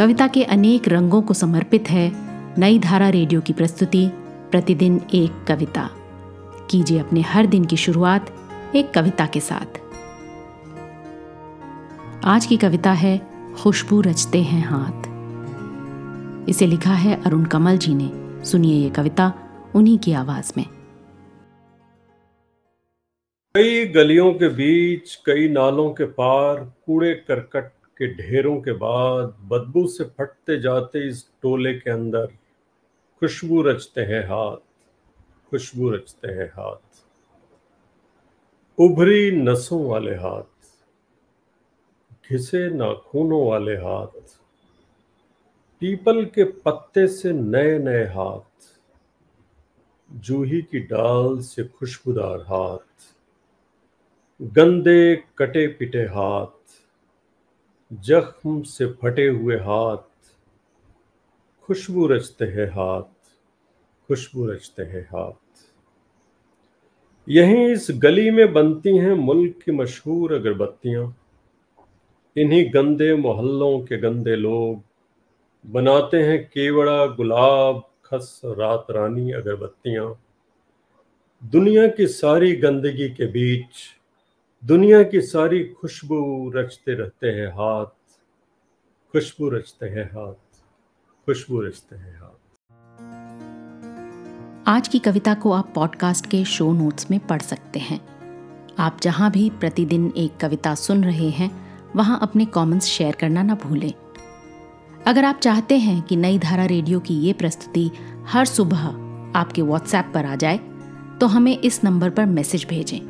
कविता के अनेक रंगों को समर्पित है नई धारा रेडियो की प्रस्तुति, प्रतिदिन एक कविता। कीजिए अपने हर दिन की शुरुआत एक कविता के साथ। आज की कविता है, खुशबू रचते हैं हाथ। इसे लिखा है अरुण कमल जी ने। सुनिए ये कविता उन्हीं की आवाज़ में। कई गलियों के बीच, कई नालों के पार कूड़े करकट के ढेरों के बाद बदबू से फटते जाते इस टोले के अंदर खुशबू रचते हैं हाथ, खुशबू रचते हैं हाथ। उभरी नसों वाले हाथ, घिसे नाखूनों वाले हाथ, पीपल के पत्ते से नए नए हाथ, जूही की डाल से खुशबूदार हाथ, गंदे कटे पिटे हाथ जख्म से फटे हुए हाथ। खुशबू रचते हैं हाथ, खुशबू रचते हैं हाथ। यहीं इस गली में बनती हैं मुल्क की मशहूर अगरबत्तियाँ। इन्हीं गंदे मोहल्लों के गंदे लोग बनाते हैं केवड़ा, गुलाब, खस, रात, रानी अगरबत्तियाँ। दुनिया की सारी गंदगी के बीच दुनिया की सारी खुशबू रचते रहते हैं हाथ। खुशबू रचते हैं हाथ। खुशबू रचते हैं हाथ। आज की कविता को आप पॉडकास्ट के शो नोट्स में पढ़ सकते हैं। आप जहाँ भी प्रतिदिन एक कविता सुन रहे हैं, वहाँ अपने कमेंट्स शेयर करना ना भूलें। अगर आप चाहते हैं कि नई धारा रेडियो की ये प्रस्तुति हर सुबह आपके व्हाट्सएप पर आ जाए तो हमें इस नंबर पर मैसेज भेजें।